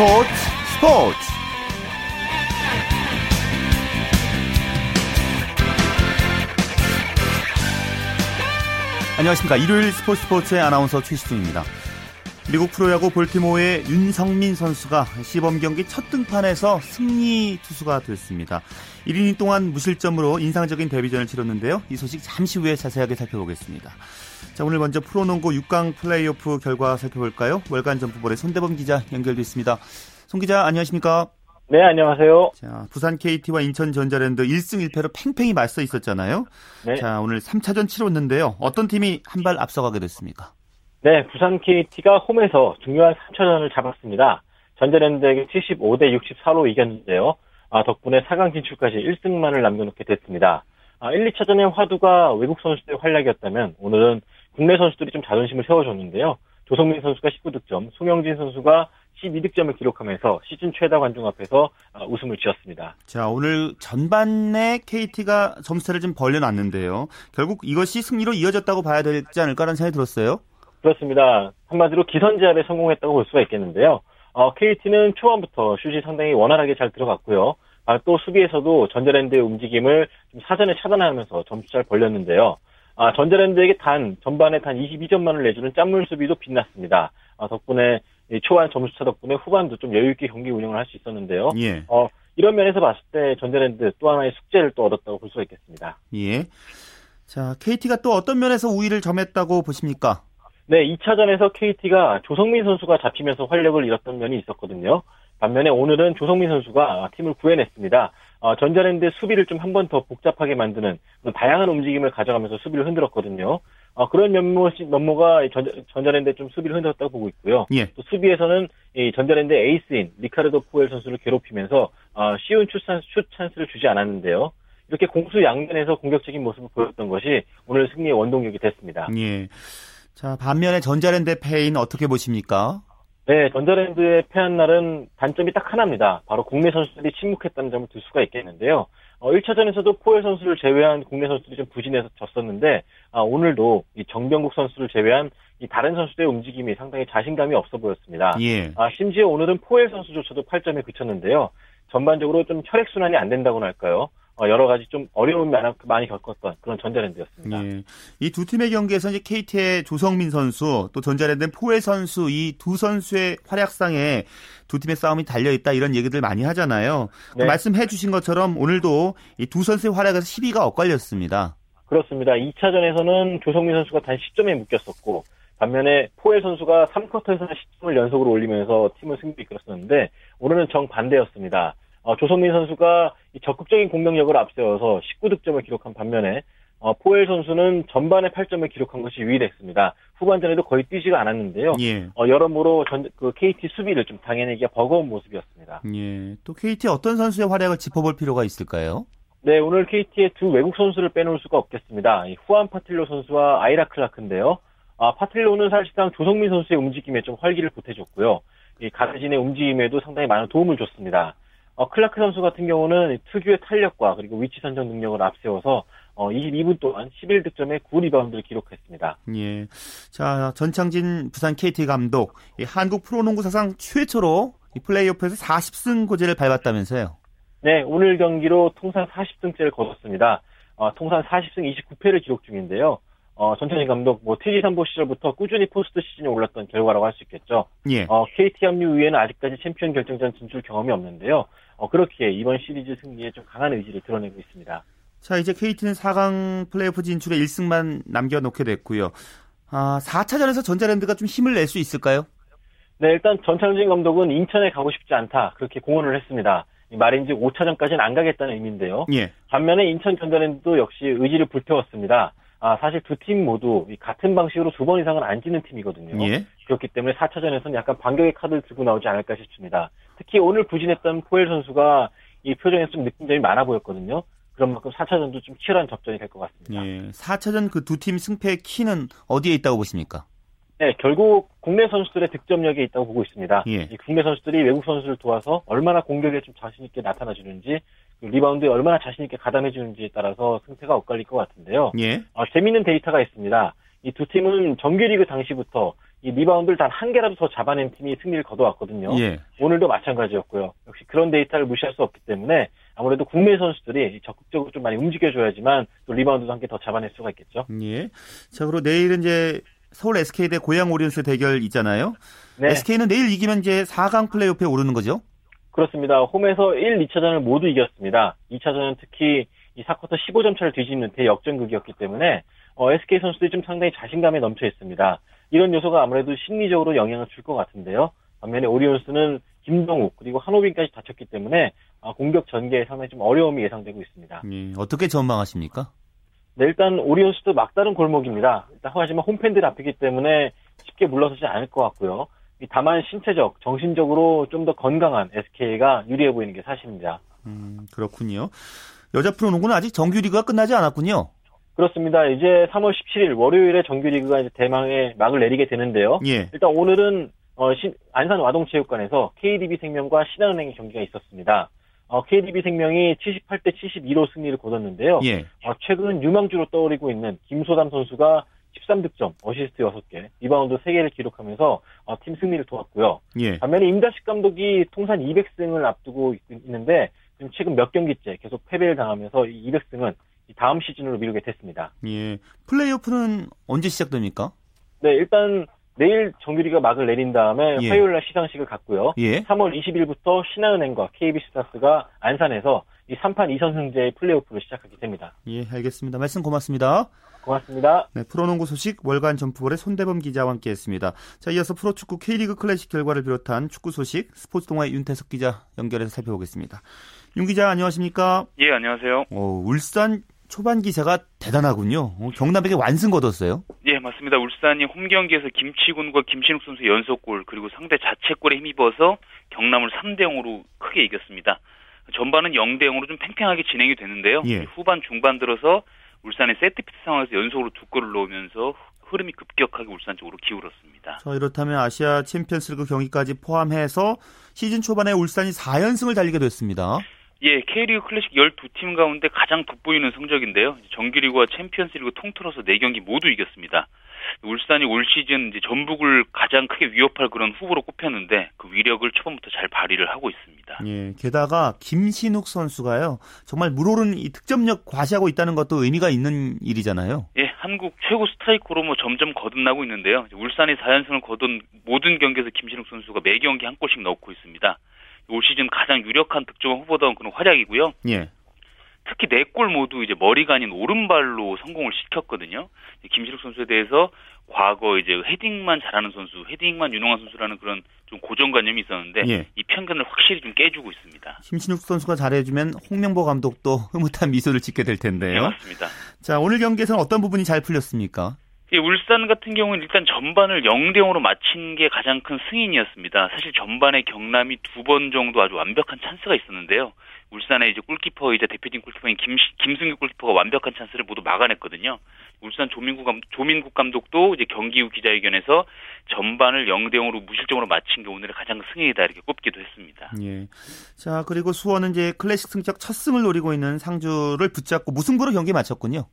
스포츠 스포츠 안녕하십니까 일요일 스포츠 스포츠의 아나운서 최시중입니다 미국 프로야구 볼티모어의 윤성민 선수가 시범 경기 첫 등판에서 승리 투수가 됐습니다. 1이닝 동안 무실점으로 인상적인 데뷔전을 치렀는데요. 이 소식 잠시 후에 자세하게 살펴보겠습니다. 자, 오늘 먼저 프로농구 6강 플레이오프 결과 살펴볼까요? 월간 점프볼의 손대범 기자 연결돼 있습니다. 손 기자 안녕하십니까? 네, 안녕하세요. 자, 부산 KT와 인천 전자랜드 1승 1패로 팽팽히 맞서 있었잖아요. 네. 자, 오늘 3차전 치렀는데요. 어떤 팀이 한 발 앞서가게 됐습니까? 네, 부산 KT가 홈에서 중요한 3차전을 잡았습니다. 전자랜드에게 75대 64로 이겼는데요. 아, 덕분에 4강 진출까지 1승만을 남겨놓게 됐습니다. 아, 1, 2차전의 화두가 외국 선수들의 활약이었다면 오늘은 국내 선수들이 좀 자존심을 세워줬는데요. 조성민 선수가 19득점, 송영진 선수가 12득점을 기록하면서 시즌 최다 관중 앞에서 아, 웃음을 지었습니다. 자, 오늘 전반에 KT가 점수차를 좀 벌려놨는데요. 결국 이것이 승리로 이어졌다고 봐야 되지 않을까라는 생각이 들었어요. 그렇습니다. 한마디로 기선제압에 성공했다고 볼 수가 있겠는데요. 어, KT는 초반부터 슛이 상당히 원활하게 잘 들어갔고요. 아, 또 수비에서도 전자랜드의 움직임을 사전에 차단하면서 점수 잘 벌렸는데요. 아, 전자랜드에게 단 전반에 단 22점만을 내주는 짠물 수비도 빛났습니다. 아, 덕분에 초반 점수차 덕분에 후반도 좀 여유 있게 경기 운영을 할 수 있었는데요. 예. 어, 이런 면에서 봤을 때 전자랜드 또 하나의 숙제를 또 얻었다고 볼 수가 있겠습니다. 예. 자, KT가 또 어떤 면에서 우위를 점했다고 보십니까? 네, 2차전에서 KT가 조성민 선수가 잡히면서 활력을 잃었던 면이 있었거든요. 반면에 오늘은 조성민 선수가 팀을 구해냈습니다. 어, 전자랜드 수비를 좀 한 번 더 복잡하게 만드는 다양한 움직임을 가져가면서 수비를 흔들었거든요. 어, 그런 면모시, 면모가 전자, 전자랜드의 좀 수비를 흔들었다고 보고 있고요. 예. 또 수비에서는 이 전자랜드 에이스인 리카르도 포웰 선수를 괴롭히면서 어, 쉬운 슛, 슛 찬스를 주지 않았는데요. 이렇게 공수 양면에서 공격적인 모습을 보였던 것이 오늘 승리의 원동력이 됐습니다. 예. 자, 반면에 전자랜드 패인 어떻게 보십니까? 네, 전자랜드의 패한 날은 단점이 딱 하나입니다. 바로 국내 선수들이 침묵했다는 점을 들 수가 있겠는데요. 어, 1차전에서도 포엘 선수를 제외한 국내 선수들이 좀 부진해서 졌었는데, 아, 오늘도 이 정병국 선수를 제외한 이 다른 선수들의 움직임이 상당히 자신감이 없어 보였습니다. 예. 아, 심지어 오늘은 포엘 선수조차도 8점에 그쳤는데요. 전반적으로 좀 혈액순환이 안 된다고나 할까요? 어, 여러 가지 좀 어려움이 많이 겪었던 그런 전자랜드였습니다. 예. 이두 팀의 경기에서 이제 KT의 조성민 선수 또 전자랜드의 포엘 선수 이 두 선수의 활약상에 두 팀의 싸움이 달려 있다 이런 얘기들 많이 하잖아요. 네. 말씀해 주신 것처럼 오늘도 이 두 선수의 활약에서 시비가 엇갈렸습니다. 그렇습니다. 2차전에서는 조성민 선수가 단 10점에 묶였었고 반면에 포엘 선수가 3쿼터에서 10점을 연속으로 올리면서 팀을 승리에 이끌었었는데 오늘은 정반대였습니다. 어, 조성민 선수가 적극적인 공격력을 앞세워서 19득점을 기록한 반면에 어, 포엘 선수는 전반에 8점을 기록한 것이 유일했습니다. 후반전에도 거의 뛰지가 않았는데요. 예. 어, 여러모로 전, 그 KT 수비를 좀 당해내기가 버거운 모습이었습니다. 예. 또 KT 어떤 선수의 활약을 짚어볼 필요가 있을까요? 네, 오늘 KT의 두 외국 선수를 빼놓을 수가 없겠습니다. 후안 파틸로 선수와 아이라 클라크인데요. 아, 파틸로는 사실상 조성민 선수의 움직임에 좀 활기를 보태줬고요. 이 가르진의 움직임에도 상당히 많은 도움을 줬습니다. 어, 클라크 선수 같은 경우는 특유의 탄력과 그리고 위치 선정 능력을 앞세워서 어, 22분 동안 11득점에 9리바운드를 기록했습니다. 예. 자, 전창진 부산 KT 감독, 한국 프로농구 사상 최초로 이 플레이오프에서 40승 고지를 밟았다면서요? 네, 오늘 경기로 통산 40승째를 거뒀습니다. 어, 통산 40승 29패를 기록 중인데요. 어, 전창진 감독, 뭐, TG 삼보 시절부터 꾸준히 포스트 시즌에 올랐던 결과라고 할 수 있겠죠. 예. 어, KT 합류 이후에는 아직까지 챔피언 결정전 진출 경험이 없는데요. 어, 그렇게 이번 시리즈 승리에 좀 강한 의지를 드러내고 있습니다. 자, 이제 KT는 4강 플레이오프 진출에 1승만 남겨놓게 됐고요. 아, 4차전에서 전자랜드가 좀 힘을 낼 수 있을까요? 네, 일단 전창진 감독은 인천에 가고 싶지 않다. 그렇게 공언을 했습니다. 말인즉 5차전까지는 안 가겠다는 의미인데요. 예. 반면에 인천 전자랜드도 역시 의지를 불태웠습니다. 아, 사실 두 팀 모두 같은 방식으로 두 번 이상은 안 지는 팀이거든요. 예. 그렇기 때문에 4차전에서는 약간 반격의 카드를 들고 나오지 않을까 싶습니다. 특히 오늘 부진했던 포엘 선수가 이 표정에서 좀 느낀 점이 많아 보였거든요. 그런 만큼 4차전도 좀 치열한 접전이 될 것 같습니다. 예. 4차전 그 두 팀 승패의 키는 어디에 있다고 보십니까? 네, 결국 국내 선수들의 득점력에 있다고 보고 있습니다. 예. 국내 선수들이 외국 선수를 도와서 얼마나 공격에 좀 자신 있게 나타나 주는지 그 리바운드에 얼마나 자신 있게 가담해 주는지에 따라서 승패가 엇갈릴 것 같은데요. 예. 어, 재미있는 데이터가 있습니다. 이 두 팀은 정규리그 당시부터 이 리바운드를 단 한 개라도 더 잡아낸 팀이 승리를 거둬왔거든요. 예. 오늘도 마찬가지였고요. 역시 그런 데이터를 무시할 수 없기 때문에 아무래도 국내 선수들이 적극적으로 좀 많이 움직여줘야지만 또 리바운드도 한 개 더 잡아낼 수가 있겠죠. 예. 자, 그리고 내일은 이제 서울 SK 대 고양 오리온스 대결 있잖아요. 네. SK는 내일 이기면 이제 4강 플레이오프에 오르는 거죠? 그렇습니다. 홈에서 1, 2차전을 모두 이겼습니다. 2차전은 특히 이 4쿼터 15점 차를 뒤집는 대역전극이었기 때문에 어, SK 선수들이 좀 상당히 자신감에 넘쳐 있습니다. 이런 요소가 아무래도 심리적으로 영향을 줄 것 같은데요. 반면에 오리온스는 김동욱 그리고 한호빈까지 다쳤기 때문에 어, 공격 전개에 상당히 좀 어려움이 예상되고 있습니다. 예, 어떻게 전망하십니까? 네, 일단 오리온스도 막다른 골목입니다. 일단 하지만 홈팬들 앞이기 때문에 쉽게 물러서지 않을 것 같고요. 다만 신체적, 정신적으로 좀 더 건강한 SK가 유리해 보이는 게 사실입니다. 음, 그렇군요. 여자 프로농구는 아직 정규리그가 끝나지 않았군요. 그렇습니다. 이제 3월 17일 월요일에 정규리그가 이제 대망의 막을 내리게 되는데요. 예. 일단 오늘은 어, 신, 안산 와동체육관에서 KDB 생명과 신한은행의 경기가 있었습니다. 어, KDB 생명이 78대 72로 승리를 거뒀는데요. 예. 어, 최근 유망주로 떠오르고 있는 김소담 선수가 13득점, 어시스트 6개, 리바운드 3개를 기록하면서 어, 팀 승리를 도왔고요. 예. 반면에 임달식 감독이 통산 200승을 앞두고 있는데 지금 최근 몇 경기째 계속 패배를 당하면서 이 200승은 다음 시즌으로 미루게 됐습니다. 예. 플레이오프는 언제 시작됩니까? 네, 일단 내일 정규리가 막을 내린 다음에 예. 화요일 날 시상식을 갖고요. 예. 3월 20일부터 신한은행과 KB스타스가 안산에서 이 3판 2선승제의 플레이오프를 시작하게 됩니다. 예, 알겠습니다. 말씀 고맙습니다. 고맙습니다. 네, 프로농구 소식 월간 점프볼의 손대범 기자와 함께했습니다. 자, 이어서 프로축구 K리그 클래식 결과를 비롯한 축구 소식 스포츠 동아의 윤태석 기자 연결해서 살펴보겠습니다. 윤 기자 안녕하십니까? 예, 안녕하세요. 어, 울산 초반 기세가 대단하군요. 어, 경남에게 완승 거뒀어요. 예, 맞습니다. 울산이 홈 경기에서 김치군과 김신욱 선수 연속골 그리고 상대 자책골에 힘입어서 경남을 3대 0으로 크게 이겼습니다. 전반은 0대 0으로 좀 팽팽하게 진행이 되는데요. 예. 후반 중반 들어서 울산의 세트피트 상황에서 연속으로 두 골을 넣으면서 흐름이 급격하게 울산 쪽으로 기울었습니다. 자, 이렇다면 아시아 챔피언스리그 경기까지 포함해서 시즌 초반에 울산이 4연승을 달리게 됐습니다. 예, K리그 클래식 12팀 가운데 가장 돋보이는 성적인데요. 정규리그와 챔피언스리그 통틀어서 4경기 모두 이겼습니다. 울산이 올 시즌 이제 전북을 가장 크게 위협할 그런 후보로 꼽혔는데 그 위력을 초반부터 잘 발휘를 하고 있습니다. 예, 게다가 김신욱 선수가요. 정말 물오른 이 득점력 과시하고 있다는 것도 의미가 있는 일이잖아요. 예, 한국 최고 스트라이커로 뭐 점점 거듭나고 있는데요. 울산이 4연승을 거둔 모든 경기에서 김신욱 선수가 매 경기 한 골씩 넣고 있습니다. 올 시즌 가장 유력한 득점 후보다운 그런 활약이고요. 예. 특히 네 골 모두 이제 머리가 아닌 오른발로 성공을 시켰거든요. 김신욱 선수에 대해서 과거 이제 헤딩만 잘하는 선수, 헤딩만 유능한 선수라는 그런 좀 고정관념이 있었는데 예. 이 편견을 확실히 좀 깨주고 있습니다. 김신욱 선수가 잘해주면 홍명보 감독도 흐뭇한 미소를 짓게 될 텐데요. 네, 맞습니다. 자 오늘 경기에서는 어떤 부분이 잘 풀렸습니까? 예, 울산 같은 경우는 일단 전반을 0대 0으로 마친 게 가장 큰 승인이었습니다. 사실 전반에 경남이 두 번 정도 아주 완벽한 찬스가 있었는데요. 울산의 이제 골키퍼이자 대표팀 골키퍼인 김, 김승규 골키퍼가 완벽한 찬스를 모두 막아냈거든요. 울산 조민국, 감, 조민국 감독도 이제 경기 후 기자회견에서 전반을 0대 0으로 무실점으로 마친 게 오늘의 가장 승리이다 이렇게 꼽기도 했습니다. 예. 자, 그리고 수원은 이제 클래식 승적 첫 승을 노리고 있는 상주를 붙잡고 무승부로 경기 마쳤군요.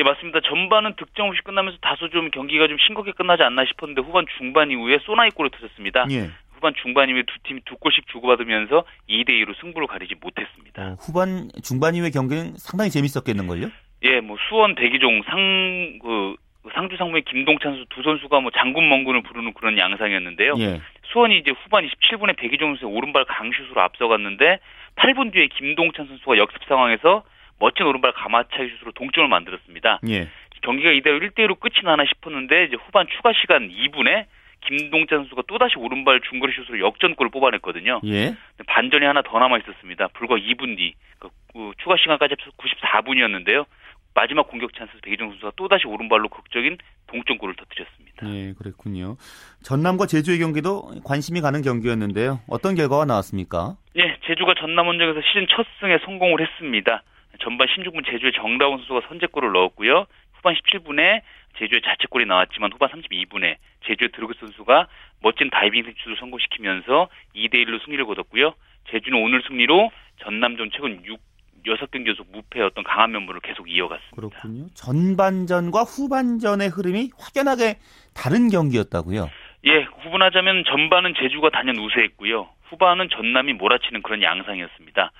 예, 맞습니다. 전반은 득점 없이 끝나면서 다소 좀 경기가 좀 싱겁게 끝나지 않나 싶었는데 후반 중반 이후에 소나이 골을 터졌습니다. 예. 후반 중반 이후에 두 팀이 두 골씩 주고받으면서 2대 2로 승부를 가리지 못했습니다. 어, 후반 중반 이후의 경기는 상당히 재밌었겠는걸요? 예, 뭐 수원 대기종 상 그 상주 상무의 김동찬 선수 두 선수가 뭐 장군 멍군을 부르는 그런 양상이었는데요. 예. 수원이 이제 후반 27분에 백이종 선수의 오른발 강슛으로 앞서갔는데 8분 뒤에 김동찬 선수가 역습 상황에서 멋진 오른발 가마차기 슛으로 동점을 만들었습니다. 예. 경기가 이대로 1대1로 끝이 나나 싶었는데 이제 후반 추가 시간 2분에 김동찬 선수가 또다시 오른발 중거리 슛으로 역전골을 뽑아냈거든요. 예. 반전이 하나 더 남아 있었습니다. 불과 2분 뒤 그, 그 추가 시간까지 합쳐서 94분이었는데요. 마지막 공격 찬스 백희정 선수가 또다시 오른발로 극적인 동점골을 터뜨렸습니다. 예, 그랬군요. 전남과 제주의 경기도 관심이 가는 경기였는데요. 어떤 결과가 나왔습니까? 예, 제주가 전남 원정에서 시즌 첫 승에 성공을 했습니다. 전반 16분 제주의 정다운 선수가 선제골을 넣었고요. 후반 17분에 제주의 자책골이 나왔지만 후반 32분에 제주의 드루그 선수가 멋진 다이빙 슛을 성공시키면서 2대 1로 승리를 거뒀고요. 제주는 오늘 승리로 전남전 최근 6 6경기 연속 무패였던 강한 면모를 계속 이어갔습니다. 그렇군요. 전반전과 후반전의 흐름이 확연하게 다른 경기였다고요? 예, 구분하자면 전반은 제주가 단연 우세했고요. 후반은 전남이 몰아치는 그런 양상이었습니다.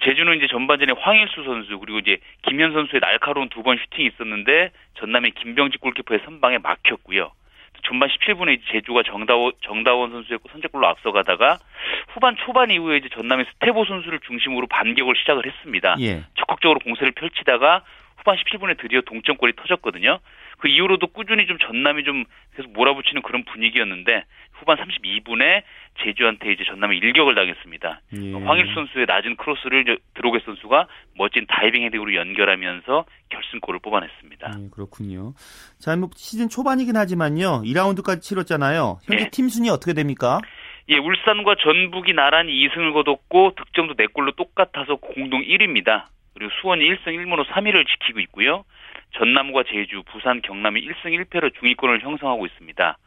제주는 이제 전반전에 황일수 선수 그리고 이제 김현 선수의 날카로운 두 번 슈팅이 있었는데 전남의 김병직 골키퍼의 선방에 막혔고요. 전반 17분에 이제 제주가 정다원, 정다원 선수의 선제골로 앞서가다가 후반 초반 이후에 이제 전남의 스테보 선수를 중심으로 반격을 시작을 했습니다. 예. 적극적으로 공세를 펼치다가 후반 17분에 드디어 동점골이 터졌거든요. 그 이후로도 꾸준히 좀 전남이 좀 계속 몰아붙이는 그런 분위기였는데 후반 32분에 제주한테 이제 전남이 일격을 당했습니다. 예. 황일 선수의 낮은 크로스를 드로게 선수가 멋진 다이빙 헤딩으로 연결하면서 결승골을 뽑아냈습니다. 예, 그렇군요. 자, 뭐 시즌 초반이긴 하지만요. 2라운드까지 치렀잖아요. 현재 예. 팀 순위 어떻게 됩니까? 예, 울산과 전북이 나란히 2승을 거뒀고 득점도 4골로 똑같아서 공동 1위입니다. 그리고 수원이 1승 1무로 3위를 지키고 있고요. 전남과 제주, 부산, 경남이 1승 1패로 중위권을 형성하고 있습니다.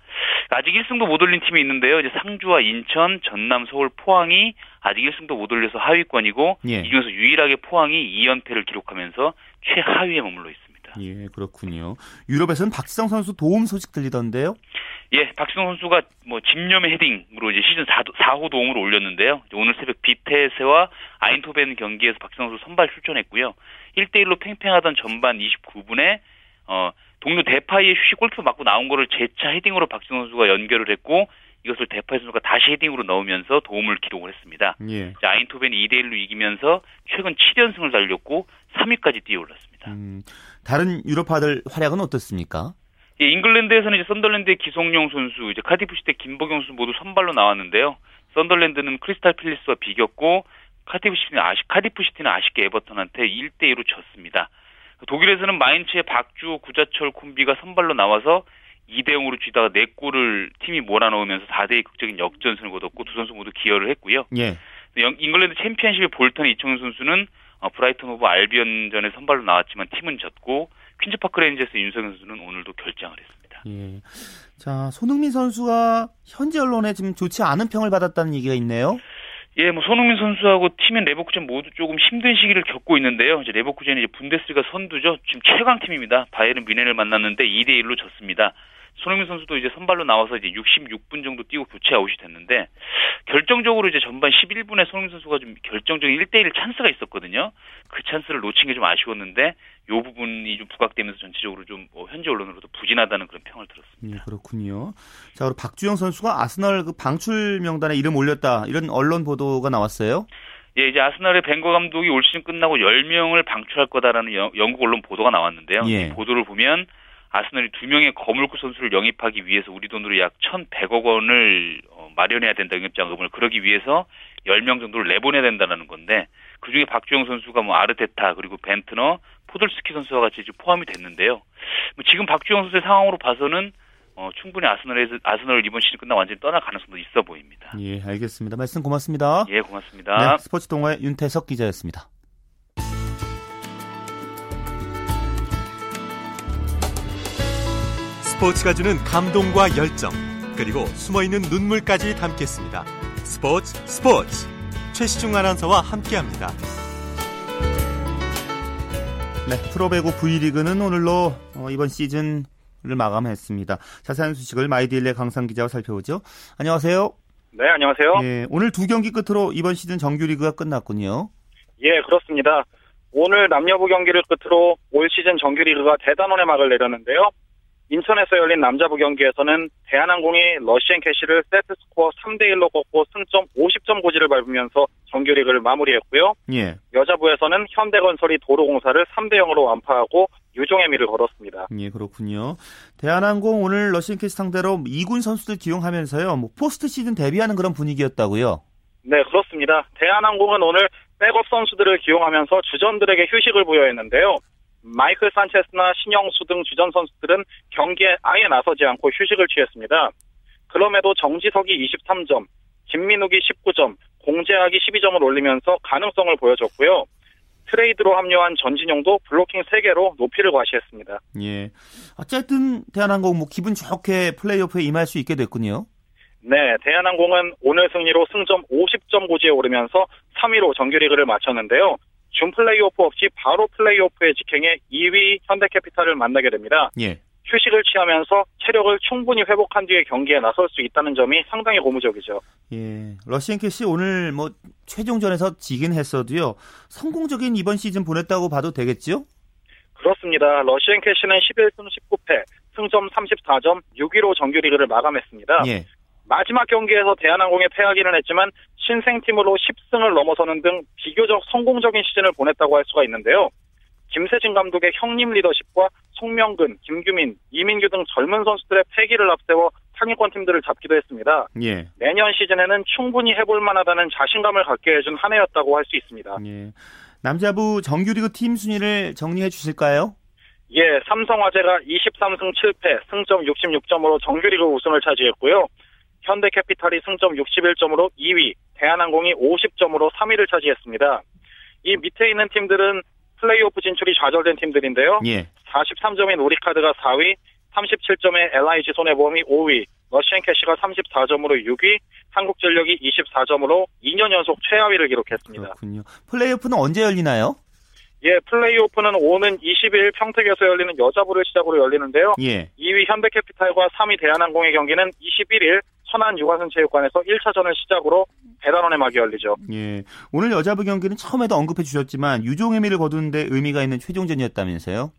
아직 1승도 못 올린 팀이 있는데요. 이제 상주와 인천, 전남, 서울, 포항이 아직 1승도 못 올려서 하위권이고 예. 이 중에서 유일하게 포항이 2연패를 기록하면서 최하위에 머물러 있습니다. 예, 그렇군요. 유럽에서는 박지성 선수 도움 소식 들리던데요? 예, 박지성 선수가 뭐 집념의 헤딩으로 이제 시즌 4, 4호 도움을 올렸는데요. 오늘 새벽 비테세와 아인토벤 경기에서 박지성 선수 선발 출전했고요. 1대1로 팽팽하던 전반 29분에 어 동료 데파이의 슛이 골포스트 맞고 나온 거를 재차 헤딩으로 박지성 선수가 연결을 했고 이것을 데파이 선수가 다시 헤딩으로 넣으면서 도움을 기록을 했습니다. 예. 아인트호벤이 2대 1로 이기면서 최근 7연승을 달렸고 3위까지 뛰어올랐습니다. 음, 다른 유럽파들 활약은 어떻습니까? 예, 잉글랜드에서는 이제 썬덜랜드의 기성용 선수, 이제 카디프 시티 김보경 선수 모두 선발로 나왔는데요. 썬덜랜드는 크리스탈 팰리스와 비겼고 카디프 시티는 아쉽 카디프 시티는 아쉽게 에버턴한테 1대 2로 졌습니다. 독일에서는 마인츠의 박주호 구자철 콤비가 선발로 나와서 2대 0으로 지다가 4골을 팀이 몰아넣으면서 4대2 극적인 역전승을 거뒀고 두 선수 모두 기여를 했고요. 예. 잉글랜드 챔피언십의 볼턴의 이청용 선수는 어, 브라이턴 호브 알비언전에 선발로 나왔지만 팀은 졌고 퀸즈파크 레인저스 윤석영 선수는 오늘도 결장을 했습니다. 예. 자, 손흥민 선수가 현지 언론에 지금 좋지 않은 평을 받았다는 얘기가 있네요. 예, 뭐 손흥민 선수하고 팀인 레버쿠젠 모두 조금 힘든 시기를 겪고 있는데요. 이제 레버쿠젠이 이제 분데스리가 선두죠. 지금 최강 팀입니다. 바이에른 뮌헨을 만났는데 2대 1로 졌습니다. 손흥민 선수도 이제 선발로 나와서 이제 66분 정도 뛰고 교체 아웃이 됐는데 결정적으로 이제 전반 11분에 손흥민 선수가 좀 결정적인 1대1 찬스가 있었거든요. 그 찬스를 놓친 게 좀 아쉬웠는데 요 부분이 좀 부각되면서 전체적으로 좀 뭐 현지 언론으로도 부진하다는 그런 평을 들었습니다. 네, 그렇군요. 자, 그리고 박주영 선수가 아스널 그 방출 명단에 이름 올렸다 이런 언론 보도가 나왔어요. 예, 이제 아스널의 벵거 감독이 올 시즌 끝나고 10명을 방출할 거다라는 영국 언론 보도가 나왔는데요. 예. 이 보도를 보면 아스널이 두 명의 거물급 선수를 영입하기 위해서 우리 돈으로 약 1,100억 원을 어, 마련해야 된다 영입 자금을 그러기 위해서 10명 정도를 내보내야 된다는 건데 그중에 박주영 선수가 뭐 아르테타 그리고 벤트너 포들스키 선수와 같이 포함이 됐는데요. 뭐 지금 박주영 선수의 상황으로 봐서는 어, 충분히 아스널에서 아스널 이번 시즌 끝나 완전히 떠날 가능성도 있어 보입니다. 예, 알겠습니다. 말씀 고맙습니다. 예, 고맙습니다. 네, 스포츠 동호회 윤태석 기자였습니다. 스포츠가 주는 감동과 열정, 그리고 숨어있는 눈물까지 담겠습니다. 스포츠 스포츠 최시중 아나운서와 함께합니다. 네, 프로배구 V리그는 오늘로 어, 이번 시즌을 마감했습니다. 자세한 소식을 마이디일레 강상 기자와 살펴보죠. 안녕하세요. 네, 안녕하세요. 예, 오늘 두 경기 끝으로 이번 시즌 정규리그가 끝났군요. 예, 그렇습니다. 오늘 남녀부 경기를 끝으로 올 시즌 정규리그가 대단원의 막을 내렸는데요. 인천에서 열린 남자부 경기에서는 대한항공이 러시앤 캐시를 세트 스코어 3대 1로 꺾고 승점 50점 고지를 밟으면서 정규리그를 마무리했고요. 예. 여자부에서는 현대건설이 도로공사를 3대 0으로 완파하고 유종의 미를 거뒀습니다. 예, 그렇군요. 대한항공 오늘 러시앤 캐시 상대로 2군 선수들 기용하면서요. 뭐 포스트 시즌 대비하는 그런 분위기였다고요? 네, 그렇습니다. 대한항공은 오늘 백업 선수들을 기용하면서 주전들에게 휴식을 부여했는데요. 마이클 산체스나 신영수 등 주전 선수들은 경기에 아예 나서지 않고 휴식을 취했습니다. 그럼에도 정지석이 23점, 김민욱이 19점, 공재학이 12점을 올리면서 가능성을 보여줬고요. 트레이드로 합류한 전진용도 블로킹 3개로 높이를 과시했습니다. 예. 어쨌든 대한항공 뭐 기분 좋게 플레이오프에 임할 수 있게 됐군요. 네, 대한항공은 오늘 승리로 승점 50점 고지에 오르면서 3위로 정규리그를 마쳤는데요. 준 플레이오프 없이 바로 플레이오프에 직행해 2위 현대캐피탈을 만나게 됩니다. 예. 휴식을 취하면서 체력을 충분히 회복한 뒤에 경기에 나설 수 있다는 점이 상당히 고무적이죠. 예. 러시앤 캐시 오늘 뭐 최종전에서 지긴 했어도요. 성공적인 이번 시즌 보냈다고 봐도 되겠죠? 그렇습니다. 러시앤 캐시는 11승 19패, 승점 34점, 6위로 정규리그를 마감했습니다. 예. 마지막 경기에서 대한항공에 패하기는 했지만 신생팀으로 10승을 넘어서는 등 비교적 성공적인 시즌을 보냈다고 할 수가 있는데요. 김세진 감독의 형님 리더십과 송명근, 김규민, 이민규 등 젊은 선수들의 패기를 앞세워 상위권 팀들을 잡기도 했습니다. 예. 내년 시즌에는 충분히 해볼 만하다는 자신감을 갖게 해준 한 해였다고 할 수 있습니다. 예. 남자부 정규리그 팀 순위를 정리해 주실까요? 예, 삼성화재가 23승 7패, 승점 66점으로 정규리그 우승을 차지했고요. 현대캐피탈이 승점 61점으로 2위, 대한항공이 50점으로 3위를 차지했습니다. 이 밑에 있는 팀들은 플레이오프 진출이 좌절된 팀들인데요. 예. 43점인 우리카드가 4위, 37점의 LIG 손해보험이 5위, 러시앤캐시가 34점으로 6위, 한국전력이 24점으로 2년 연속 최하위를 기록했습니다. 그렇군요. 플레이오프는 언제 열리나요? 예, 플레이오프는 오는 20일 평택에서 열리는 여자부를 시작으로 열리는데요. 예. 2위 현대캐피탈과 3위 대한항공의 경기는 21일 천안 유관순 체육관에서 1차전을 시작으로 대단원의 막이 열리죠. 예. 오늘 여자부 경기는 처음에도 언급해 주셨지만 유종의 미를 거두는데 의미가 있는 최종전이었다면서요?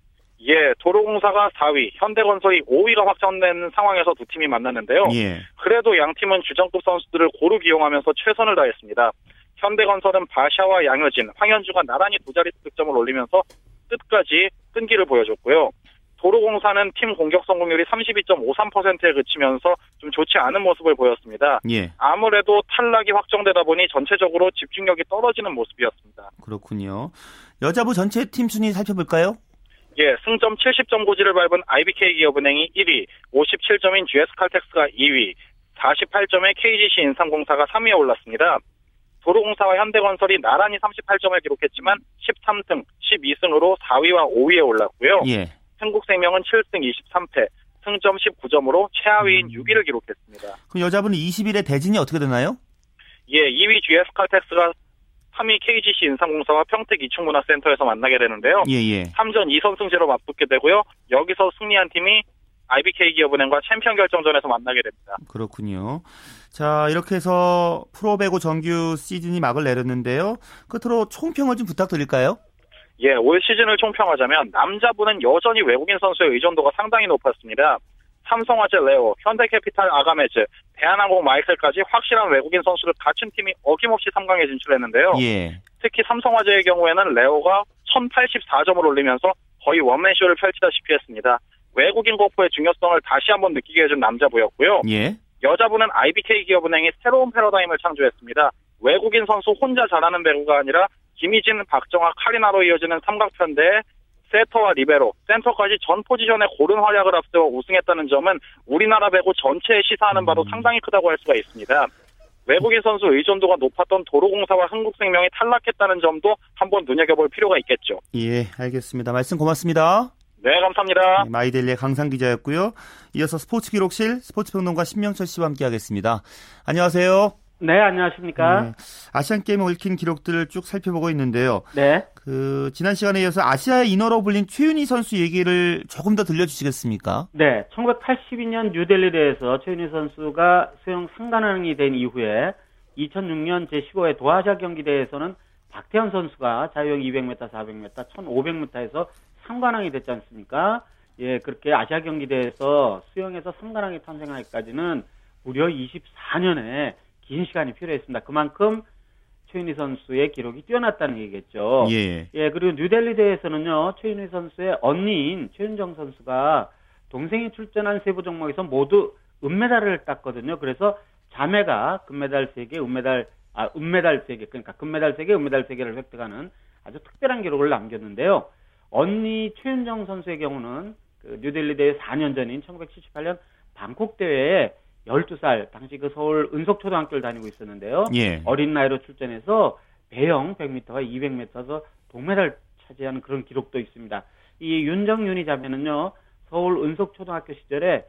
예, 도로공사가 4위, 현대건설이 5위가 확정된 상황에서 두 팀이 만났는데요. 예. 그래도 양 팀은 주전급 선수들을 고루 기용하면서 최선을 다했습니다. 현대건설은 바샤와 양효진, 황현주가 나란히 두 자릿수 득점을 올리면서 끝까지 끈기를 보여줬고요. 도로공사는 팀 공격 성공률이 32.53%에 그치면서 좀 좋지 않은 모습을 보였습니다. 예. 아무래도 탈락이 확정되다 보니 전체적으로 집중력이 떨어지는 모습이었습니다. 그렇군요. 여자부 전체 팀 순위 살펴볼까요? 예, 승점 70점 고지를 밟은 IBK 기업은행이 1위, 57점인 GS칼텍스가 2위, 48점의 KGC 인삼공사가 3위에 올랐습니다. 도로공사와 현대건설이 나란히 38점을 기록했지만 13승, 12승으로 4위와 5위에 올랐고요. 예. 한국생명은 7승 23패, 승점 19점으로 최하위인 음. 6위를 기록했습니다. 그럼 여자분은 20일에 대진이 어떻게 되나요? 예, 2위 GS칼텍스가 3위 KGC 인삼공사와 평택 이충문화센터에서 만나게 되는데요. 예, 예. 3전 2선 승제로 맞붙게 되고요. 여기서 승리한 팀이 IBK 기업은행과 챔피언 결정전에서 만나게 됩니다. 그렇군요. 자, 이렇게 해서 프로배구 정규 시즌이 막을 내렸는데요. 끝으로 총평을 좀 부탁드릴까요? 예, 올 시즌을 총평하자면 남자분은 여전히 외국인 선수의 의존도가 상당히 높았습니다. 삼성화재 레오, 현대캐피탈 아가메즈, 대한항공 마이클까지 확실한 외국인 선수를 갖춘 팀이 어김없이 3강에 진출했는데요. 예. 특히 삼성화재의 경우에는 레오가 1084점을 올리면서 거의 원맨쇼를 펼치다시피 했습니다. 외국인 거포의 중요성을 다시 한번 느끼게 해준 남자부였고요. 예. 여자부는 IBK 기업은행이 새로운 패러다임을 창조했습니다. 외국인 선수 혼자 잘하는 배구가 아니라 김희진, 박정아, 카리나로 이어지는 삼각편대에 세터와 리베로, 센터까지 전 포지션의 고른 활약을 앞세워 우승했다는 점은 우리나라 배구 전체에 시사하는 바로 음. 상당히 크다고 할 수가 있습니다. 외국인 선수 의존도가 높았던 도로공사와 한국생명이 탈락했다는 점도 한번 눈여겨볼 필요가 있겠죠. 예, 알겠습니다. 말씀 고맙습니다. 네, 감사합니다. 네, 마이데일리의 강상 기자였고요. 이어서 스포츠 기록실 스포츠평론가 신명철 씨와 함께하겠습니다. 안녕하세요. 네, 안녕하십니까. 네, 아시안 게임에 얽힌 기록들을 쭉 살펴보고 있는데요. 네. 그 지난 시간에 이어서 아시아의 인어로 불린 최윤희 선수 얘기를 조금 더 들려주시겠습니까? 네, 1982년 뉴델리에서 최윤희 선수가 수영 상관왕이 된 이후에 2006년 제15회 도하시아 경기대회에서는 박태현 선수가 자유형 200m, 400m, 1500m에서 상관왕이 됐지 않습니까? 예, 그렇게 아시아 경기대회에서 수영에서 상관왕이 탄생하기까지는 무려 24년에 긴 시간이 필요했습니다. 그만큼 최윤희 선수의 기록이 뛰어났다는 얘기겠죠. 예. 예, 그리고 뉴델리 대회에서는요, 최윤희 선수의 언니인 최윤정 선수가 동생이 출전한 세부 종목에서 모두 은메달을 땄거든요. 그래서 자매가 금메달 3개, 은메달, 아, 은메달 3개, 그러니까 금메달 3개, 은메달 3개를 획득하는 아주 특별한 기록을 남겼는데요. 언니 최윤정 선수의 경우는 그 뉴델리 대회 4년 전인 1978년 방콕 대회에 12살 당시 그 서울 은석초등학교를 다니고 있었는데요. 예. 어린 나이로 출전해서 배영 100m와 200m에서 동메달 차지하는 그런 기록도 있습니다. 이 윤정 윤희 자매는요. 서울 은석초등학교 시절에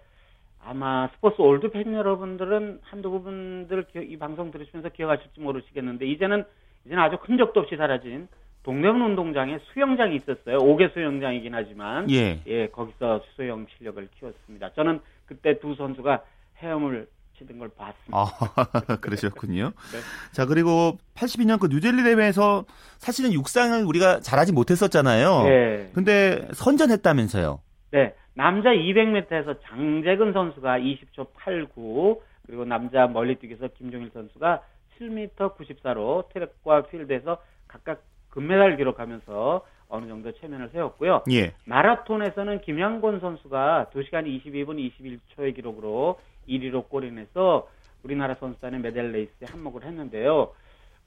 아마 스포츠 올드 팬 여러분들은 한두 분들 이 방송 들으시면서 기억하실지 모르시겠는데 이제는 이제는 아주 흔적도 없이 사라진 동대문 운동장에 수영장이 있었어요. 5개 수영장이긴 하지만 예. 예, 거기서 수영 실력을 키웠습니다. 저는 그때 두 선수가 헤엄을 치던 걸 봤습니다. 아, 그러셨군요. 네. 자, 그리고 82년 그 뉴델리 대회에서 사실은 육상을 우리가 잘하지 못했었잖아요. 네. 근데 선전했다면서요. 네. 남자 200m에서 장재근 선수가 20초 89, 그리고 남자 멀리뛰기에서 김종일 선수가 7m 94로 트랙과 필드에서 각각 금메달을 기록하면서 어느 정도 체면을 세웠고요. 예. 마라톤에서는 김양곤 선수가 2시간 22분 21초의 기록으로 1위로 골인해서 우리나라 선수단의 메달 레이스에 한몫을 했는데요.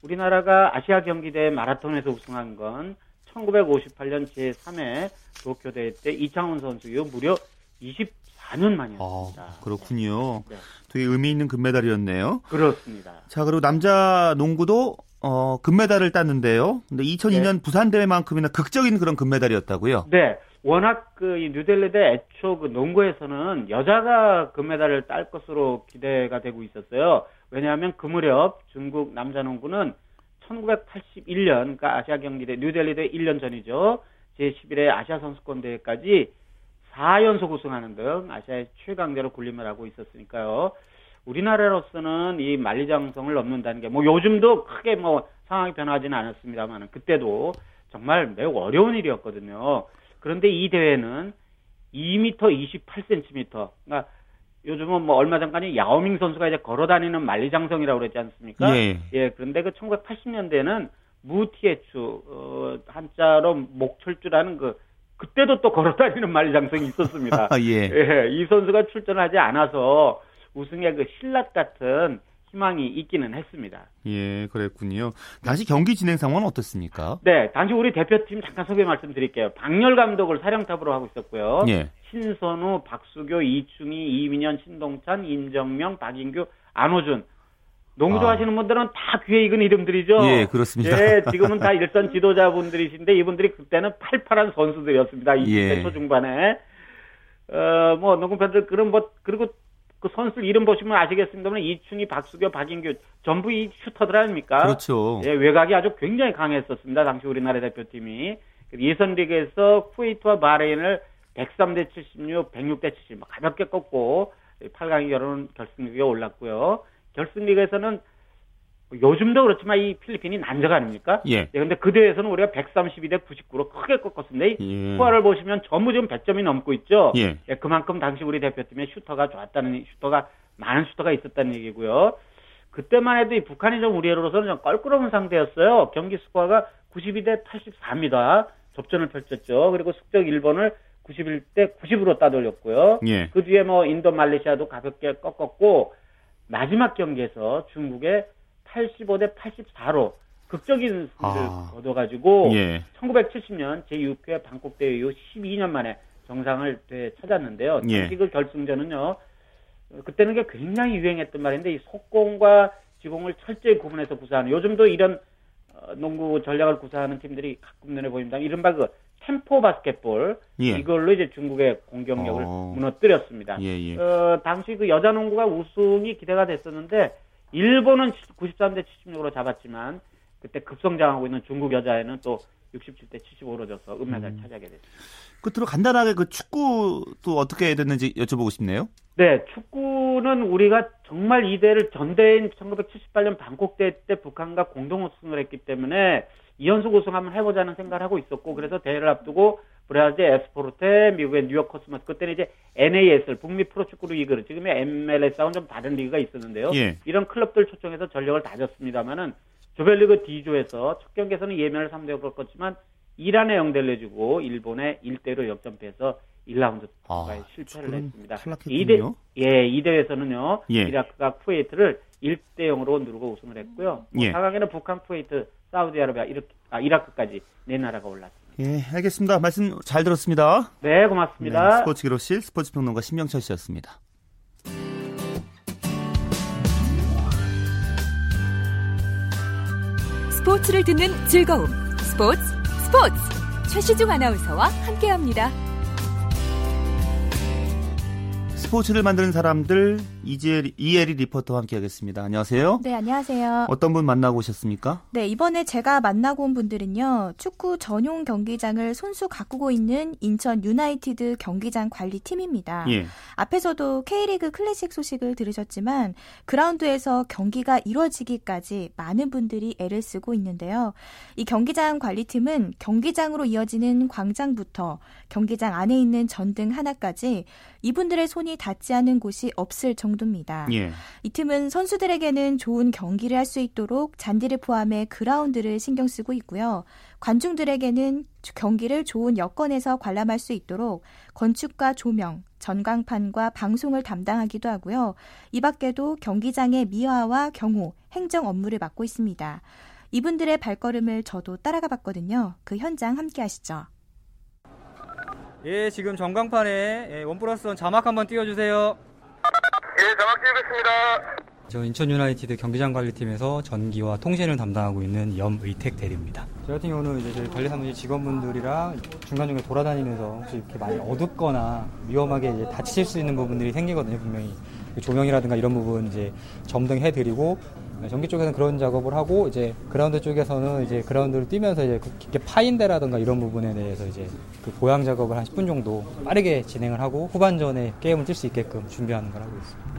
우리나라가 아시아 경기대 마라톤에서 우승한 건 1958년 제3회 도쿄 대회 때 이창훈 선수요 무려 24년 만이었습니다. 아, 그렇군요. 네. 되게 의미 있는 금메달이었네요. 그렇습니다. 자, 그리고 남자 농구도 어, 금메달을 땄는데요. 근데 2002년 네. 부산 대회만큼이나 극적인 그런 금메달이었다고요? 네. 워낙 그 뉴델리 대 애초 그 농구에서는 여자가 금메달을 딸 것으로 기대가 되고 있었어요. 왜냐하면 그 무렵 중국 남자 농구는 1981년, 그러니까 아시아 경기대 뉴델리 대 1년 전이죠. 제11회 아시아 선수권 대회까지 4연속 우승하는 등 아시아의 최강자로 군림을 하고 있었으니까요. 우리나라로서는 이 만리장성을 넘는다는 게 뭐 요즘도 크게 뭐 상황이 변하지는 않았습니다만 그때도 정말 매우 어려운 일이었거든요. 그런데 이 대회는 2m 28cm. 그러니까 요즘은 뭐 얼마 전까지 야오밍 선수가 이제 걸어 다니는 만리장성이라고 그랬지 않습니까? 예. 예. 그런데 그 1980년대에는 무티에추 어, 한자로 목철주라는 그 그때도 또 걸어 다니는 만리장성이 있었습니다. 예. 예. 이 선수가 출전하지 않아서 우승의 그 신라 같은 희망이 있기는 했습니다. 예, 그랬군요. 당시 경기 진행 상황은 어떻습니까? 네, 당시 우리 대표팀 잠깐 소개 말씀드릴게요. 박열 감독을 사령탑으로 하고 있었고요. 예. 신선우, 박수교, 이충희, 이민현, 신동찬, 임정명, 박인규, 안호준. 농구 아. 좋아하시는 분들은 다 귀에 익은 이름들이죠. 예, 그렇습니다. 예, 지금은 다 일선 지도자분들이신데 이분들이 그때는 팔팔한 선수들이었습니다. 20대 예. 초중반에. 어, 뭐, 농구 팬들, 그런 뭐, 그리고 그 선수 이름 보시면 아시겠습니다만 이충희, 박수교, 박인규 전부 이 슈터들 아닙니까? 그렇죠. 예, 외곽이 아주 굉장히 강했었습니다. 당시 우리나라 대표팀이 예선 리그에서 쿠웨이트와 바레인을 103대 76, 106대 70 가볍게 꺾고 8강이 겨룬 결승 리그에 올랐고요. 결승 리그에서는 요즘도 그렇지만 이 필리핀이 난적 아닙니까? 예. 예, 근데 그 대회에서는 우리가 132대 99로 크게 꺾었습니다. 이 스코어를 예. 보시면 전부 지금 100점이 넘고 있죠? 예. 예. 그만큼 당시 우리 대표팀의 슈터가 좋았다는, 슈터가, 많은 슈터가 있었다는 얘기고요. 그때만 해도 이 북한이 좀 우리로서는 좀 껄끄러운 상대였어요. 경기 스코어가 92대 84입니다. 접전을 펼쳤죠. 그리고 숙적 일본을 91대 90으로 따돌렸고요. 예. 그 뒤에 뭐 인도 말레이시아도 가볍게 꺾었고 마지막 경기에서 중국의 85대 84로 극적인 승리를 아. 거둬가지고 예. 1970년 제6회 방콕 대회 이후 12년 만에 정상을 되찾았는데요. 예. 그 결승전은요. 그때는 게 굉장히 유행했던 말인데 이 속공과 지공을 철저히 구분해서 구사하는 요즘도 이런 어, 농구 전략을 구사하는 팀들이 가끔 눈에 보입니다. 이른바 그 템포 바스켓볼 예. 이걸로 이제 중국의 공격력을 어. 무너뜨렸습니다. 예, 예. 어, 당시 그 여자 농구가 우승이 기대가 됐었는데 일본은 93대 76으로 잡았지만 그때 급성장하고 있는 중국 여자애는 또 67대 75로 져서 은메달 음. 차지하게 됐습니다. 끝으로 간단하게 그 축구도 어떻게 됐는지 여쭤보고 싶네요. 네, 축구는 우리가 정말 이 대회를 전 대회인 1978년 방콕 대회 때 북한과 공동 우승을 했기 때문에 2연속 우승 한번 해보자는 생각을 하고 있었고 그래서 대회를 앞두고 브라질 에스포르테, 미국의 뉴욕 코스모스 그때는 이제 NASL 북미 프로축구 리그 지금의 MLS하고는 좀 다른 리그가 있었는데요. 예. 이런 클럽들 초청해서 전력을 다졌습니다만은 조별리그 D조에서 첫 경기에서는 예면을 3대5로 꺾었지만 이란에 0대를 내주고 일본에 1대1로 역전패해서 1라운드 아, 실패를 했습니다. 이 대, 예, 이 대회에서는요. 예. 이라크가 쿠웨이트를 1대 0으로 누르고 우승을 했고요. 예. 4강에는 북한, 쿠웨이트, 사우디아라비아, 이렇게, 아, 이라크까지 네 나라가 올랐습니다. 예, 알겠습니다. 말씀 잘 들었습니다. 네, 고맙습니다. 네, 스포츠 기록실 스포츠 평론가 신명철 씨였습니다. 스포츠를 듣는 즐거움. 스포츠, 스포츠. 최시중 아나운서와 함께합니다. 스포츠를 만드는 사람들 이혜리 리포터와 함께하겠습니다. 안녕하세요. 네, 안녕하세요. 어떤 분 만나고 오셨습니까? 네, 이번에 제가 만나고 온 분들은요. 축구 전용 경기장을 손수 가꾸고 있는 인천 유나이티드 경기장 관리팀입니다. 예. 앞에서도 K리그 클래식 소식을 들으셨지만 그라운드에서 경기가 이뤄지기까지 많은 분들이 애를 쓰고 있는데요. 이 경기장 관리팀은 경기장으로 이어지는 광장부터 경기장 안에 있는 전등 하나까지 이분들의 손이 닿지 않은 곳이 없을 정도 입니다. 예. 이 팀은 선수들에게는 좋은 경기를 할 수 있도록 잔디를 포함해 그라운드를 신경 쓰고 있고요. 관중들에게는 경기를 좋은 여건에서 관람할 수 있도록 건축과 조명, 전광판과 방송을 담당하기도 하고요. 이 밖에도 경기장의 미화와 경호, 행정 업무를 맡고 있습니다. 이분들의 발걸음을 저도 따라가 봤거든요. 그 현장 함께 하시죠. 예, 지금 전광판에 예, 원 플러스 원 자막 한번 띄워주세요. 예, 자막 띄우겠습니다. 저 인천 유나이티드 경기장 관리팀에서 전기와 통신을 담당하고 있는 염의택 대리입니다. 저 같은 경우는 이제 저희 관리 사무실 직원분들이랑 중간중간 돌아다니면서 혹시 이렇게 많이 어둡거나 위험하게 이제 다치실 수 있는 부분들이 생기거든요, 분명히. 그 조명이라든가 이런 부분 이제 점등해드리고 네, 전기 쪽에서는 그런 작업을 하고 이제 그라운드 쪽에서는 이제 그라운드를 뛰면서 이제 깊게 파인 데라든가 이런 부분에 대해서 이제 그 보양 작업을 한 10분 정도 빠르게 진행을 하고 후반전에 게임을 뛸 수 있게끔 준비하는 걸 하고 있습니다.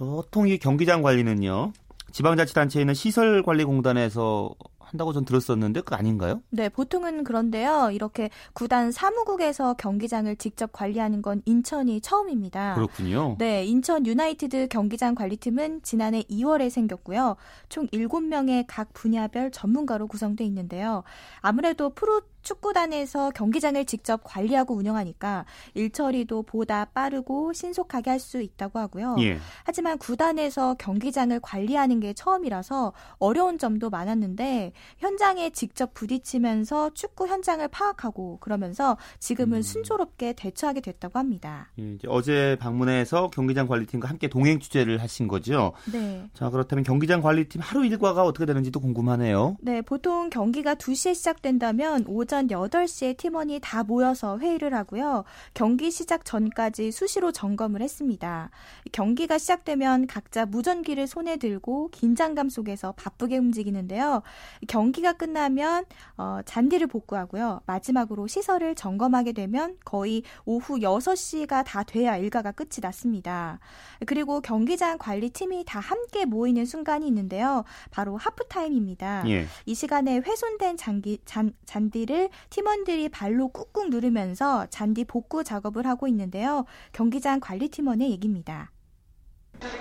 보통 이 경기장 관리는요. 지방자치단체에 있는 시설관리공단에서 한다고 전 들었었는데 그 아닌가요? 네, 보통은 그런데요. 이렇게 구단 사무국에서 경기장을 직접 관리하는 건 인천이 처음입니다. 그렇군요. 네, 인천 유나이티드 경기장 관리팀은 지난해 2월에 생겼고요. 총 7명의 각 분야별 전문가로 구성돼 있는데요. 아무래도 프로 축구단에서 경기장을 직접 관리하고 운영하니까 일처리도 보다 빠르고 신속하게 할 수 있다고 하고요. 예. 하지만 구단에서 경기장을 관리하는 게 처음이라서 어려운 점도 많았는데 현장에 직접 부딪히면서 축구 현장을 파악하고 그러면서 지금은 음. 순조롭게 대처하게 됐다고 합니다. 예, 어제 방문해서 경기장 관리팀과 함께 동행 취재를 하신 거죠? 네. 자, 그렇다면 경기장 관리팀 하루 일과가 어떻게 되는지도 궁금하네요. 네, 보통 경기가 2시에 시작된다면 오전 오전 8시에 팀원이 다 모여서 회의를 하고요. 경기 시작 전까지 수시로 점검을 했습니다. 경기가 시작되면 각자 무전기를 손에 들고 긴장감 속에서 바쁘게 움직이는데요. 경기가 끝나면 어, 잔디를 복구하고요. 마지막으로 시설을 점검하게 되면 거의 오후 6시가 다 돼야 일과가 끝이 났습니다. 그리고 경기장 관리팀이 다 함께 모이는 순간이 있는데요. 바로 하프타임입니다. 예. 이 시간에 훼손된 잔기, 잔, 잔디를 팀원들이 발로 꾹꾹 누르면서 잔디 복구 작업을 하고 있는데요. 경기장 관리팀원의 얘기입니다.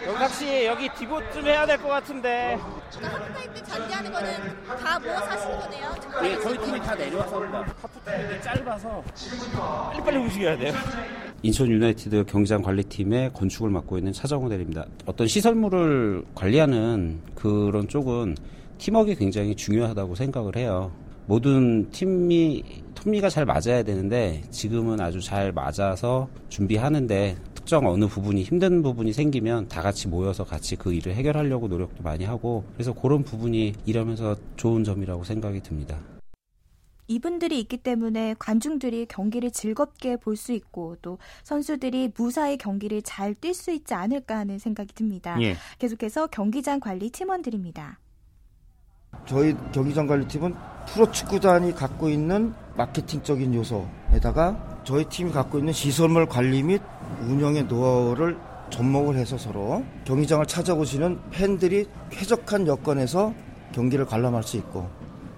역시 여기 디봇 좀 해야 될 것 같은데. 그러니까 하프타임 때 잔디하는 거는 다 모아서 하시는 거네요? 네, 저희 팀이 다 내려와서 합니다. 하프타임이 짧아서 빨리빨리 움직여야 돼요. 인천 유나이티드 경기장 관리팀의 건축을 맡고 있는 차정호 대리입니다. 어떤 시설물을 관리하는 그런 쪽은 팀워크가 굉장히 중요하다고 생각을 해요. 모든 팀이 톱니가 잘 맞아야 되는데 지금은 아주 잘 맞아서 준비하는데 특정 어느 부분이 힘든 부분이 생기면 다 같이 모여서 같이 그 일을 해결하려고 노력도 많이 하고 그래서 그런 부분이 일하면서 좋은 점이라고 생각이 듭니다. 이분들이 있기 때문에 관중들이 경기를 즐겁게 볼 수 있고 또 선수들이 무사히 경기를 잘 뛸 수 있지 않을까 하는 생각이 듭니다. 예. 계속해서 경기장 관리 팀원들입니다. 저희 경기장 관리팀은 프로축구단이 갖고 있는 마케팅적인 요소에다가 저희 팀이 갖고 있는 시설물 관리 및 운영의 노하우를 접목을 해서 서로 경기장을 찾아오시는 팬들이 쾌적한 여건에서 경기를 관람할 수 있고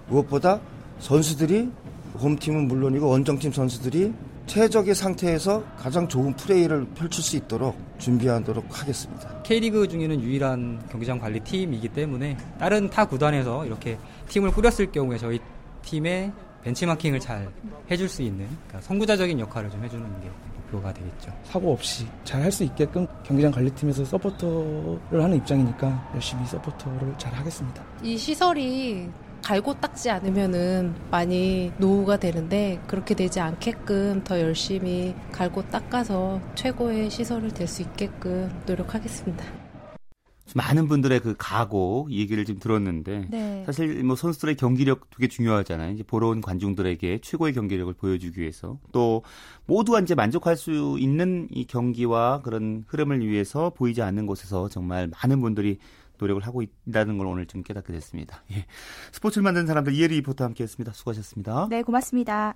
무엇보다 선수들이 홈팀은 물론이고 원정팀 선수들이 최적의 상태에서 가장 좋은 플레이를 펼칠 수 있도록 준비하도록 하겠습니다. K리그 중에는 유일한 경기장 관리 팀이기 때문에 다른 타 구단에서 이렇게 팀을 꾸렸을 경우에 저희 팀의 벤치마킹을 잘 해줄 수 있는 그러니까 선구자적인 역할을 좀 해주는 게 목표가 되겠죠. 사고 없이 잘 할 수 있게끔 경기장 관리팀에서 서포터를 하는 입장이니까 열심히 서포터를 잘 하겠습니다. 이 시설이 갈고 닦지 않으면은 많이 노후가 되는데 그렇게 되지 않게끔 더 열심히 갈고 닦아서 최고의 시설을 될 수 있게끔 노력하겠습니다. 많은 분들의 그 각오 얘기를 좀 들었는데 네. 사실 뭐 선수들의 경기력 되게 중요하잖아요. 이제 보러 온 관중들에게 최고의 경기력을 보여주기 위해서 또 모두가 이제 만족할 수 있는 이 경기와 그런 흐름을 위해서 보이지 않는 곳에서 정말 많은 분들이 노력을 하고 있다는 걸 오늘 좀 깨닫게 됐습니다. 예. 스포츠를 만든 사람들 이혜리 리포터 함께했습니다. 수고하셨습니다. 네, 고맙습니다.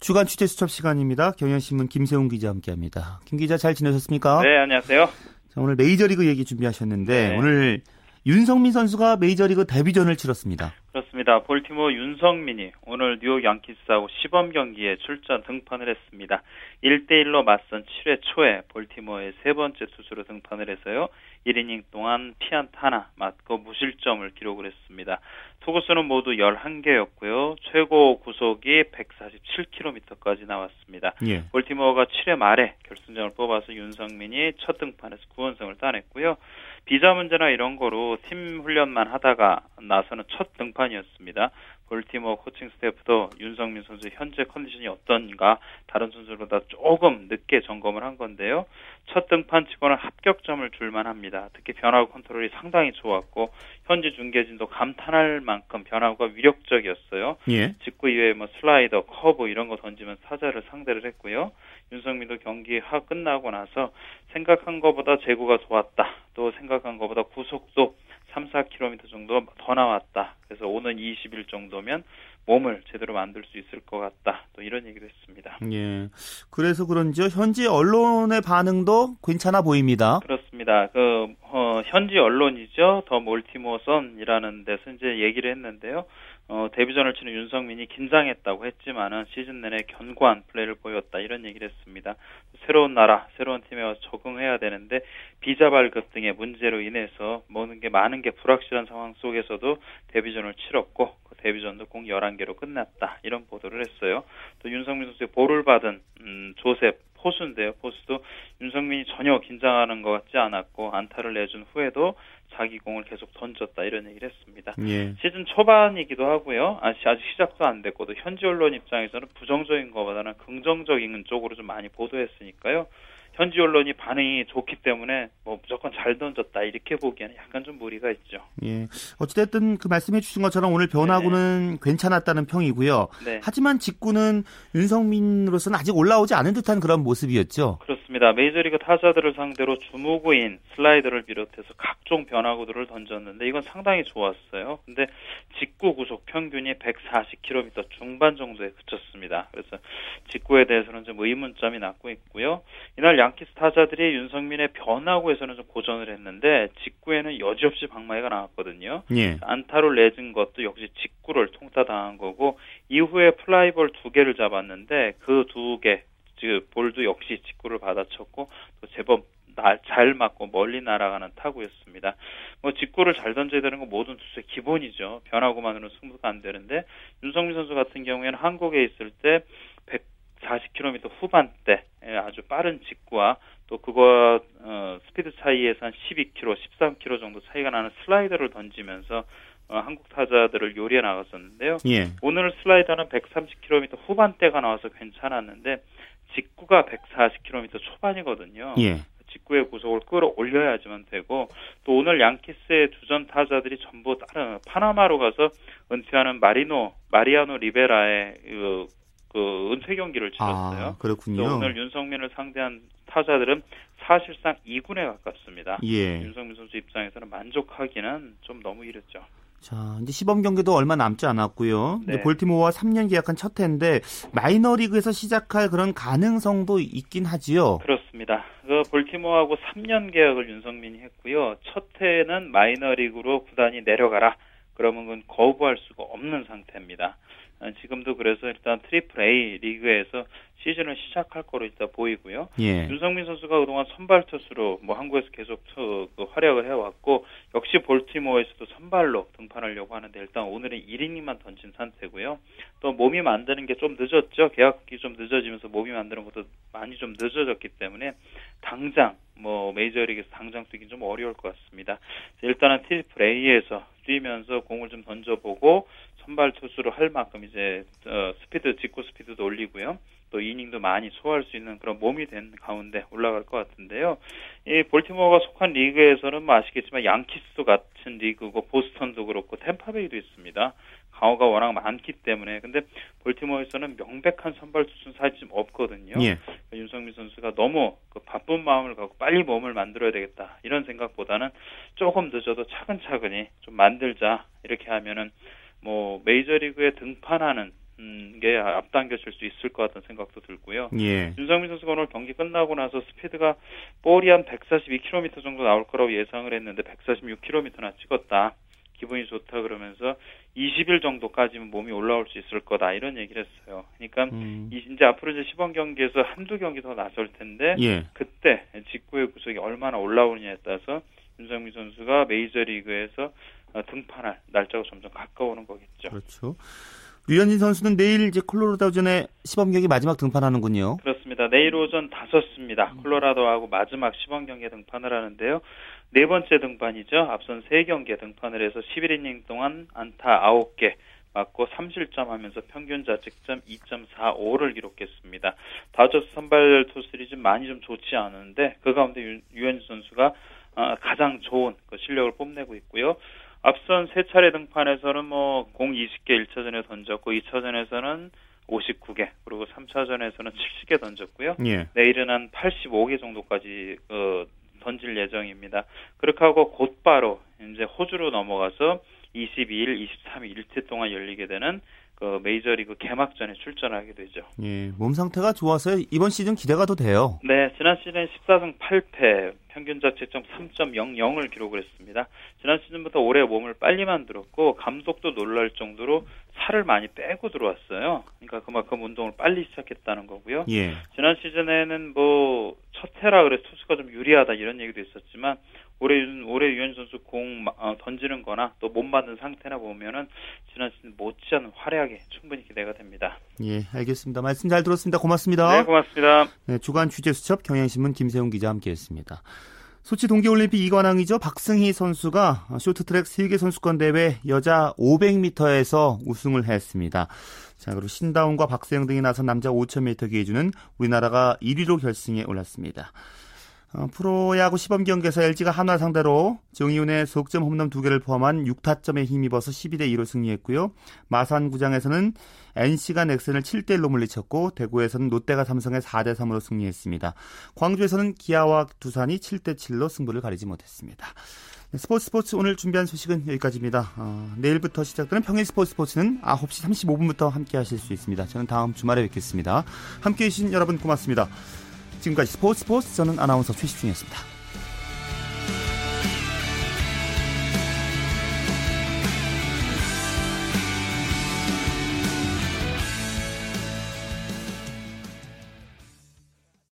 주간 취재 수첩 시간입니다. 경향신문 김세웅 기자 함께합니다. 김 기자 잘 지내셨습니까? 네, 안녕하세요. 자, 오늘 메이저리그 얘기 준비하셨는데 네. 오늘 윤성민 선수가 메이저리그 데뷔전을 치렀습니다. 그렇습니다. 볼티모 윤성민이 오늘 뉴욕 양키스하고 시범 경기에 출전 등판을 했습니다. 1대1로 맞선 7회 초에 볼티모의 세 번째 투수로 등판을 해서요. 1이닝 동안 피안타 하나 맞고 무실점을 기록을 했습니다. 투구수는 모두 11개였고요. 최고 구속이 147km까지 나왔습니다. 예. 볼티모어가 7회 말에 결승전을 뽑아서 윤성민이 첫 등판에서 9원승을 따냈고요. 비자 문제나 이런 거로 팀 훈련만 하다가 나서는 첫 등판이었습니다. 볼티모 코칭 스태프도 윤성민 선수 현재 컨디션이 어떤가 다른 선수보다 조금 늦게 점검을 한 건데요. 첫 등판 치고는 합격점을 줄만 합니다. 특히 변화구 컨트롤이 상당히 좋았고 현지 중계진도 감탄할 만큼 변화구가 위력적이었어요. 예. 직구 이외에 뭐 슬라이더, 커브 이런 거 던지면 사자를 상대를 했고요. 윤성민도 경기 하 끝나고 나서 생각한 것보다 제구가 좋았다. 또 생각한 것보다 구속도 3, 4km 정도 더 나왔다. 그래서 오는 20일 정도면 몸을 제대로 만들 수 있을 것 같다. 또 이런 얘기도 했습니다. 예. 그래서 그런지요. 현지 언론의 반응도 괜찮아 보입니다. 그렇습니다. 그 어, 현지 언론이죠. 더 몰티모 선이라는 데서 이제 얘기를 했는데요. 어, 데뷔전을 치는 윤성민이 긴장했다고 했지만은 시즌 내내 견고한 플레이를 보였다 이런 얘기를 했습니다. 새로운 나라, 새로운 팀에 적응해야 되는데 비자 발급 등의 문제로 인해서 모든 게 많은 게 불확실한 상황 속에서도 데뷔전을 치렀고 그 데뷔전도 공 11개로 끝났다 이런 보도를 했어요. 또 윤성민 선수의 볼을 받은 음, 조셉 포수인데요. 포수도 윤성민이 전혀 긴장하는 것 같지 않았고 안타를 내준 후에도 자기 공을 계속 던졌다 이런 얘기를 했습니다. 예. 시즌 초반이기도 하고요. 아직, 아직 시작도 안 됐고 도 현지 언론 입장에서는 부정적인 것보다는 긍정적인 쪽으로 좀 많이 보도했으니까요. 현지 언론이 반응이 좋기 때문에 뭐 무조건 잘 던졌다 이렇게 보기에는 약간 좀 무리가 있죠. 예. 어찌됐든 그 말씀해 주신 것처럼 오늘 변화구는 네. 괜찮았다는 평이고요. 네. 하지만 직구는 윤성민으로서는 아직 올라오지 않은 듯한 그런 모습이었죠. 그렇습니다. 메이저리그 타자들을 상대로 주무구인 슬라이더를 비롯해서 각종 변화구들을 던졌는데 이건 상당히 좋았어요. 근데 직구 구속 평균이 140km 중반 정도에 그쳤습니다. 그래서 직구에 대해서는 좀 의문점이 남고 있고요. 이날 양키스 타자들이 윤성민의 변화구에서는 좀 고전을 했는데 직구에는 여지없이 방망이가 나왔거든요. 예. 안타를 내준 것도 역시 직구를 통타당한 거고 이후에 플라이볼 두 개를 잡았는데 그 두 개, 즉 볼도 역시 직구를 받아쳤고 또 제법 잘 맞고 멀리 날아가는 타구였습니다. 뭐 직구를 잘 던져야 되는 건 모든 투수의 기본이죠. 변화구만으로는 승부가 안 되는데 윤석민 선수 같은 경우에는 한국에 있을 때 140km 후반대 아주 빠른 직구와 또 그거 어, 스피드 차이에서 한 12km, 13km 정도 차이가 나는 슬라이더를 던지면서 어, 한국 타자들을 요리해 나갔었는데요. 예. 오늘 슬라이더는 130km 후반대가 나와서 괜찮았는데 직구가 140km 초반이거든요. 예. 직구의 구속을 끌어올려야지만 되고 또 오늘 양키스의 두전 타자들이 전부 다른 파나마로 가서 은퇴하는 마리노 마리아노 리베라의 그, 그 은퇴 경기를 치렀어요. 아, 그렇군요. 오늘 윤성민을 상대한 타자들은 사실상 2군에 가깝습니다. 예. 윤성민 선수 입장에서는 만족하기는 좀 너무 이랬죠. 자, 이제 시범 경기도 얼마 남지 않았고요. 네. 볼티모어와 3년 계약한 첫 해인데 마이너리그에서 시작할 그런 가능성도 있긴 하지요. 그렇습니다. 그 볼티모어하고 3년 계약을 윤석민이 했고요. 첫 해는 마이너리그로 구단이 내려가라. 그러면 그건 거부할 수가 없는 상태입니다. 아, 지금도 그래서 일단 트리플 A 리그에서 시즌을 시작할 거로 일단 보이고요. 예. 윤석민 선수가 그동안 선발 투수로 뭐 한국에서 계속 그 활약을 해왔고 역시 볼티모어에서도 선발로 등판하려고 하는데 일단 오늘은 1이닝만 던진 상태고요. 또 몸을 만드는 게 좀 늦었죠. 계약이 좀 늦어지면서 몸을 만드는 것도 많이 좀 늦어졌기 때문에 당장 뭐 메이저리그에서 당장 뛰긴 좀 어려울 것 같습니다. 일단은 트리플 A에서 뛰면서 공을 좀 던져보고 선발 투수로 할 만큼 이제 어, 스피드 직구 스피드도 올리고요. 또 이닝도 많이 소화할 수 있는 그런 몸이 된 가운데 올라갈 것 같은데요. 이 볼티모어가 속한 리그에서는 뭐 아시겠지만 양키스도 같은 리그고 보스턴도 그렇고 템파베이도 있습니다. 강호가 워낙 많기 때문에 근데 볼티모어에서는 명백한 선발 투수는 사실 좀 없거든요. 예. 그러니까 윤성민 선수가 너무 그 바쁜 마음을 갖고 빨리 몸을 만들어야 되겠다 이런 생각보다는 조금 늦어도 차근차근히 좀 만들자 이렇게 하면은 뭐 메이저리그에 등판하는 음, 게 앞당겨질 수 있을 것 같다는 생각도 들고요. 예. 윤상민 선수가 오늘 경기 끝나고 나서 스피드가 볼이 한 142km 정도 나올 거라고 예상을 했는데 146km나 찍었다. 기분이 좋다 그러면서 20일 정도까지는 몸이 올라올 수 있을 거다 이런 얘기를 했어요. 그러니까 음. 이제 앞으로 이제 시범 경기에서 한두 경기 더 나설 텐데 예. 그때 직구의 구속이 얼마나 올라오느냐에 따라서 윤상민 선수가 메이저리그에서 등판할 날짜가 점점 가까워오는 거겠죠. 그렇죠. 류현진 선수는 내일 이제 콜로라도전에 시범 경기 마지막 등판하는군요. 그렇습니다. 내일 오전 5시입니다. 콜로라도하고 마지막 시범 경기에 등판을 하는데요. 네 번째 등판이죠. 앞선 세 경기에 등판을 해서 11이닝 동안 안타 9개 맞고 3실점 하면서 평균 자책점 2.45를 기록했습니다. 다저스 선발 투수들이 좀 많이 좀 좋지 않은데 그 가운데 유현진 선수가 어, 가장 좋은 그 실력을 뽐내고 있고요. 앞선 세 차례 등판에서는 뭐 공 20개 1차전에 던졌고 2차전에서는 59개 그리고 3차전에서는 70개 던졌고요. 예. 내일은 한 85개 정도까지 어, 던질 예정입니다. 그렇게 하고 곧바로 이제 호주로 넘어가서 22일, 23일 일태 동안 열리게 되는 그 메이저리그 개막전에 출전하게 되죠. 예, 몸 상태가 좋아서 이번 시즌 기대가 더 돼요. 네, 지난 시즌 14승 8패, 평균 자책점 3.00을 기록을 했습니다. 지난 시즌부터 올해 몸을 빨리 만들었고 감독도 놀랄 정도로 살을 많이 빼고 들어왔어요. 그러니까 그만큼 운동을 빨리 시작했다는 거고요. 예. 지난 시즌에는 뭐 첫 해라 그래서 투수가 좀 유리하다 이런 얘기도 있었지만 올해 올해 유현 선수 공 어, 던지는 거나 또 못 맞는 상태나 보면은 지난 시즌 못지않은 활약에 충분히 기대가 됩니다. 예, 알겠습니다. 말씀 잘 들었습니다. 고맙습니다. 네, 고맙습니다. 네, 주간 취재 수첩 경향신문 김세용 기자 함께했습니다. 소치 동계올림픽 이관왕이죠. 박승희 선수가 쇼트트랙 세계 선수권 대회 여자 500m에서 우승을 했습니다. 자, 그리고 신다운과 박세영 등이 나선 남자 5000m 기회주는 우리나라가 1위로 결승에 올랐습니다. 어, 프로야구 시범 경기에서 LG가 한화 상대로 정이훈의 속점 홈런 2개를 포함한 6타점에 힘입어서 12대 2로 승리했고요. 마산구장에서는 NC가 넥센을 7대 1로 물리쳤고 대구에서는 롯데가 삼성에 4대 3으로 승리했습니다. 광주에서는 기아와 두산이 7대 7로 승부를 가리지 못했습니다. 네, 스포츠 스포츠 오늘 준비한 소식은 여기까지입니다. 어, 내일부터 시작되는 평일 스포츠 스포츠는 9시 35분부터 함께 하실 수 있습니다. 저는 다음 주말에 뵙겠습니다. 함께 해주신 여러분 고맙습니다. 지금까지 스포츠 스포츠 저는 아나운서 최시중이었습니다.